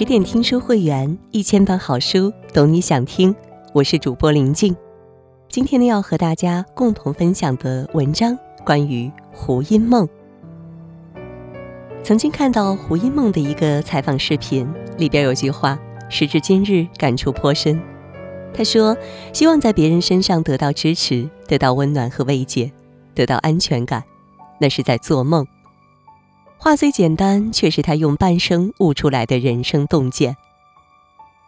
十点听书会员，一千本好书，懂你想听。我是主播林静。今天呢，要和大家共同分享的文章关于胡因梦。曾经看到胡因梦的一个采访视频，里边有句话，时至今日感触颇深。他说：“希望在别人身上得到支持，得到温暖和慰藉，得到安全感，那是在做梦。”话虽简单，却是他用半生悟出来的人生洞见。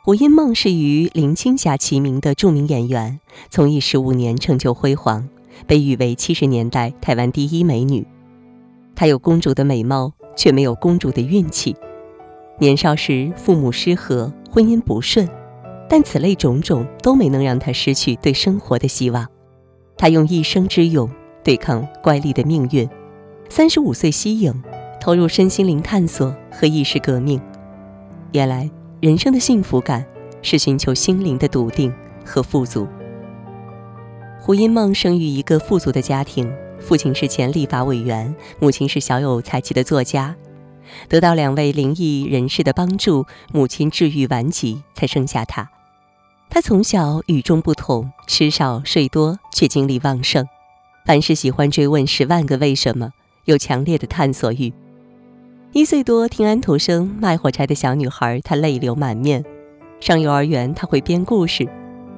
胡因梦是与林青霞齐名的著名演员，从艺十五年，成就辉煌，被誉为七十年代台湾第一美女。她有公主的美貌，却没有公主的运气。年少时父母失和，婚姻不顺，但此类种种都没能让她失去对生活的希望。她用一生之勇对抗怪力的命运。三十五岁息影。投入身心灵探索和意识革命。原来，人生的幸福感是寻求心灵的笃定和富足。胡因梦生于一个富足的家庭，父亲是前立法委员，母亲是小有才气的作家。得到两位灵异人士的帮助，母亲治愈顽疾，才生下他。他从小与众不同，吃少睡多，却精力旺盛，凡事喜欢追问十万个为什么，有强烈的探索欲。一岁多听安徒生卖火柴的小女孩，她泪流满面。上幼儿园，她会编故事。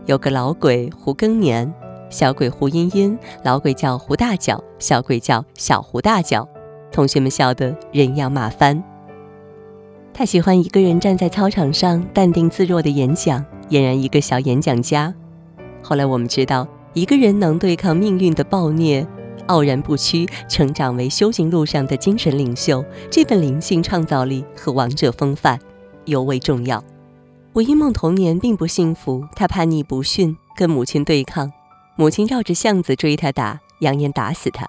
有个老鬼胡更年，小鬼胡茵茵，老鬼叫胡大脚，小鬼叫小胡大脚。同学们笑得人仰马翻。他喜欢一个人站在操场上，淡定自若的演讲，俨然一个小演讲家。后来我们知道，一个人能对抗命运的暴虐。傲然不屈，成长为修行路上的精神领袖，这份灵性创造力和王者风范尤为重要。胡因梦童年并不幸福，她叛逆不驯，跟母亲对抗，母亲绕着巷子追她打，扬言打死她。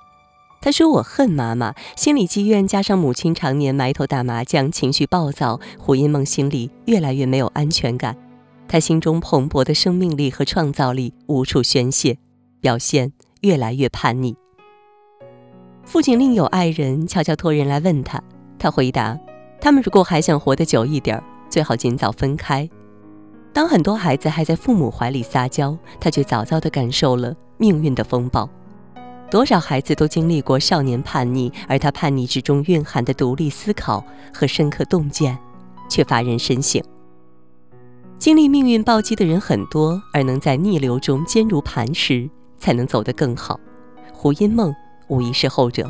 她说：“我恨妈妈。”心理积怨加上母亲常年埋头打麻将，情绪暴躁，胡因梦心里越来越没有安全感。她心中蓬勃的生命力和创造力无处宣泄，表现越来越叛逆。父亲另有爱人，悄悄托人来问他。他回答：“他们如果还想活得久一点，最好尽早分开。”当很多孩子还在父母怀里撒娇，他却早早地感受了命运的风暴。多少孩子都经历过少年叛逆，而他叛逆之中蕴含的独立思考和深刻洞见，却发人深省。经历命运暴击的人很多，而能在逆流中坚如磐石，才能走得更好。胡因梦。无疑是后者。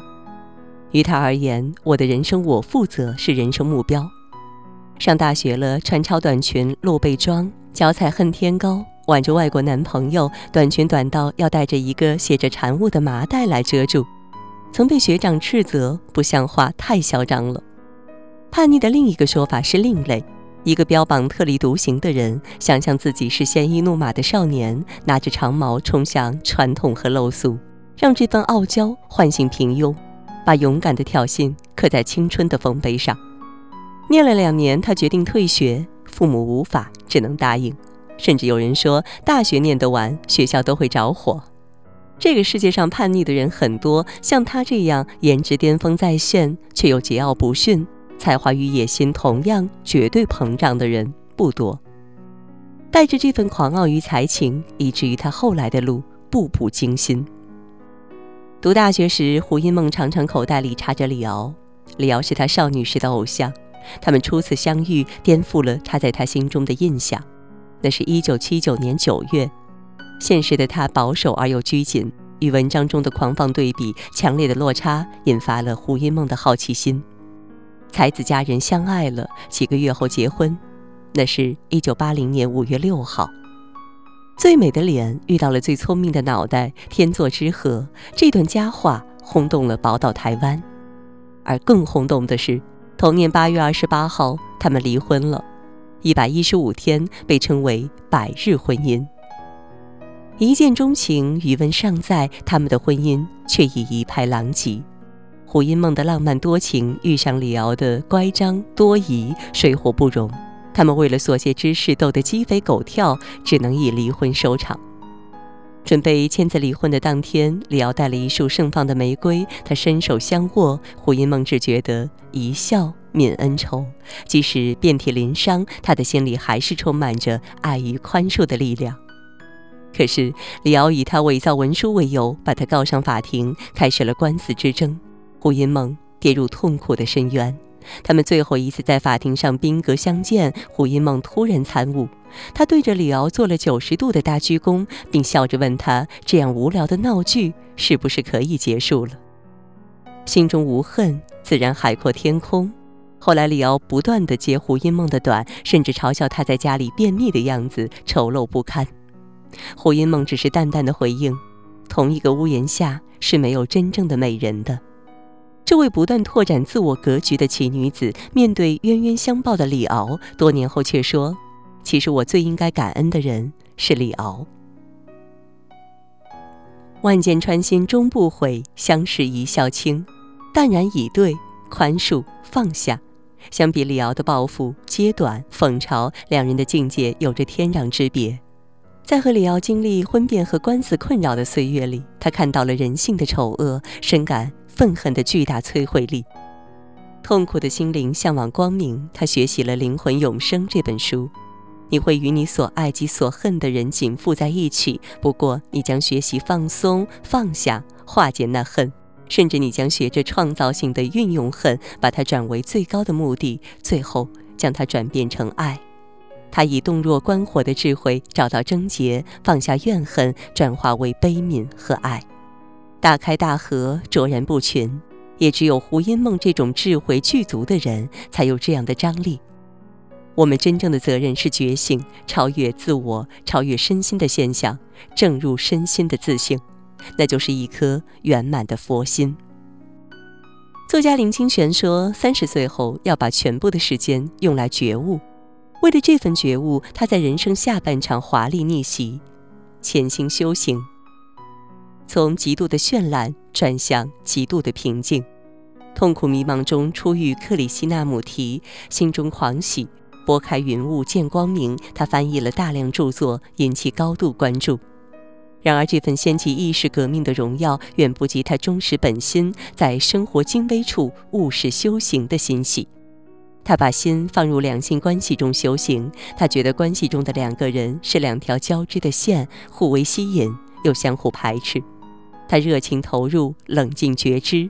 于他而言，我的人生我负责是人生目标。上大学了，穿超短裙露背装，脚踩恨天高，挽着外国男朋友，短裙短到要带着一个写着禅物的麻袋来遮住，曾被学长斥责不像话，太嚣张了。叛逆的另一个说法是另类，一个标榜特立独行的人，想象自己是鲜衣怒马的少年，拿着长矛冲向传统和陋俗。让这份傲娇唤醒平庸，把勇敢的挑衅刻在青春的丰碑上。念了两年，他决定退学，父母无法，只能答应。甚至有人说，大学念得完，学校都会着火。这个世界上叛逆的人很多，像他这样颜值巅峰在线，却又桀骜不驯，才华与野心同样绝对膨胀的人不多。带着这份狂傲与才情，以至于他后来的路步步惊心。读大学时，胡因梦常常口袋里插着李敖，李敖是他少女时的偶像。他们初次相遇，颠覆了他在他心中的印象。那是一九七九年九月，现实的他保守而又拘谨，与文章中的狂放对比，强烈的落差引发了胡因梦的好奇心。才子佳人相爱了，几个月后结婚，那是一九八零年五月六号。最美的脸遇到了最聪明的脑袋，天作之合。这段佳话轰动了宝岛台湾，而更轰动的是，同年八月二十八号，他们离婚了，一百一十五天被称为百日婚姻。一见钟情，余温尚在，他们的婚姻却已一派狼藉。胡因梦的浪漫多情遇上李敖的乖张多疑，水火不容。他们为了琐屑之事斗得鸡飞狗跳，只能以离婚收场。准备签字离婚的当天，李敖带了一束盛放的玫瑰，他伸手相握，胡因梦只觉得一笑泯恩仇，即使遍体鳞伤，他的心里还是充满着爱与宽恕的力量。可是李敖以他伪造文书为由，把他告上法庭，开始了官司之争。胡因梦跌入痛苦的深渊。他们最后一次在法庭上宾格相见，胡因梦突然参悟，他对着李敖做了九十度的大鞠躬，并笑着问他：“这样无聊的闹剧是不是可以结束了？”心中无恨，自然海阔天空。后来，李敖不断地揭胡因梦的短，甚至嘲笑他在家里便秘的样子丑陋不堪。胡因梦只是淡淡的回应：“同一个屋檐下是没有真正的美人的。”这位不断拓展自我格局的奇女子，面对冤冤相报的李敖，多年后却说：“其实我最应该感恩的人是李敖。”万箭穿心终不悔，相视一笑倾，淡然以对，宽恕放下。相比李敖的报复、揭短、讽嘲，两人的境界有着天壤之别。在和李敖经历婚变和官司困扰的岁月里，他看到了人性的丑恶，深感。愤恨的巨大摧毁力，痛苦的心灵向往光明。他学习了《灵魂永生》这本书，你会与你所爱及所恨的人紧附在一起。不过，你将学习放松、放下、化解那恨，甚至你将学着创造性的运用恨，把它转为最高的目的，最后将它转变成爱。他以洞若观火的智慧找到症结，放下怨恨，转化为悲悯和爱。大开大合，卓然不群，也只有胡因梦这种智慧具足的人，才有这样的张力。我们真正的责任是觉醒，超越自我，超越身心的现象，正入身心的自性，那就是一颗圆满的佛心。作家林清玄说：“三十岁后要把全部的时间用来觉悟，为了这份觉悟，他在人生下半场华丽逆袭，潜心修行。”从极度的绚烂转向极度的平静，痛苦迷茫中初遇克里希那穆提，心中狂喜，拨开云雾见光明。他翻译了大量著作，引起高度关注。然而，这份掀起意识革命的荣耀，远不及他忠实本心，在生活精微处务实修行的欣喜。他把心放入两性关系中修行，他觉得关系中的两个人是两条交织的线，互为吸引，又相互排斥。他热情投入，冷静觉知，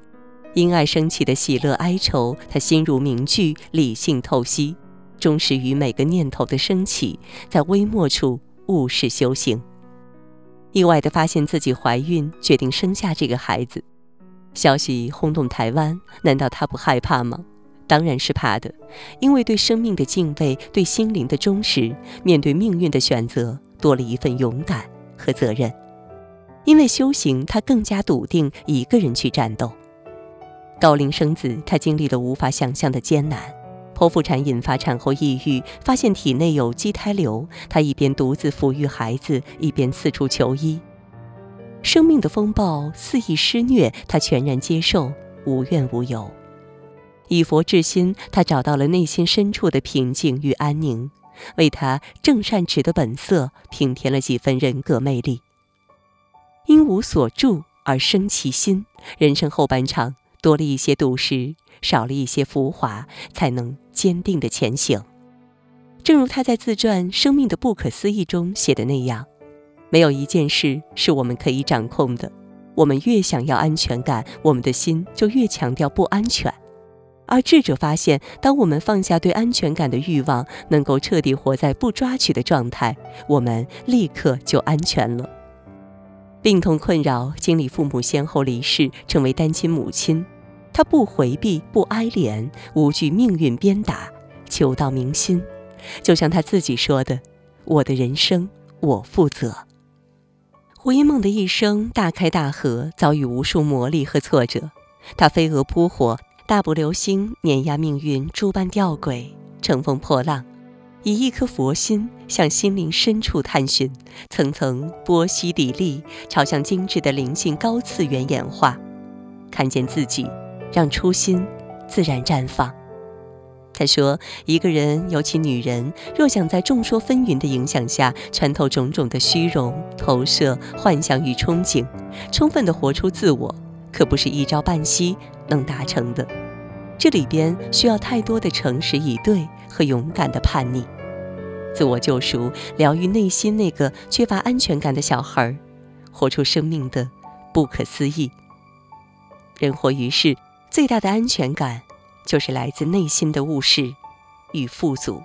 因爱升起的喜乐哀愁，他心如明镜，理性透析，忠实于每个念头的升起，在微末处务实修行。意外地发现自己怀孕，决定生下这个孩子，消息轰动台湾。难道他不害怕吗？当然是怕的，因为对生命的敬畏，对心灵的忠实，面对命运的选择，多了一份勇敢和责任。因为修行，他更加笃定一个人去战斗。高龄生子，他经历了无法想象的艰难。剖腹产引发产后抑郁，发现体内有畸胎瘤，他一边独自抚育孩子，一边四处求医。生命的风暴肆意施虐，他全然接受，无怨无尤。以佛治心，他找到了内心深处的平静与安宁，为他正善持的本色平添了几分人格魅力。因无所住而生其心，人生后半场多了一些笃实，少了一些浮华，才能坚定的前行。正如他在自传《生命的不可思议》中写的那样，没有一件事是我们可以掌控的。我们越想要安全感，我们的心就越强调不安全。而智者发现，当我们放下对安全感的欲望，能够彻底活在不抓取的状态，我们立刻就安全了。病痛困扰，经历父母先后离世，成为单亲母亲，她不回避，不哀怜，无惧命运鞭打，求道明心。就像她自己说的：“我的人生，我负责。”胡因梦的一生大开大合，遭遇无数磨砺和挫折。她飞蛾扑火，大步流星，碾压命运，诸般吊诡，乘风破浪。以一颗佛心向心灵深处探寻，层层波西砥砺，朝向精致的灵性高次元演化，看见自己，让初心自然绽放。他说：“一个人，尤其女人，若想在众说纷纭的影响下穿透种种的虚荣、投射、幻想与憧憬，充分的活出自我，可不是一朝半夕能达成的。这里边需要太多的诚实以对和勇敢的叛逆，自我救赎，疗愈内心那个缺乏安全感的小孩儿，活出生命的不可思议。人活于世，最大的安全感就是来自内心的务实与富足。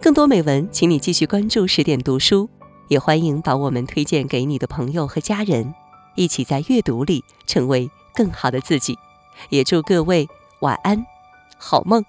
更多美文，请你继续关注十点读书，也欢迎把我们推荐给你的朋友和家人，一起在阅读里成为更好的自己。也祝各位晚安，好梦。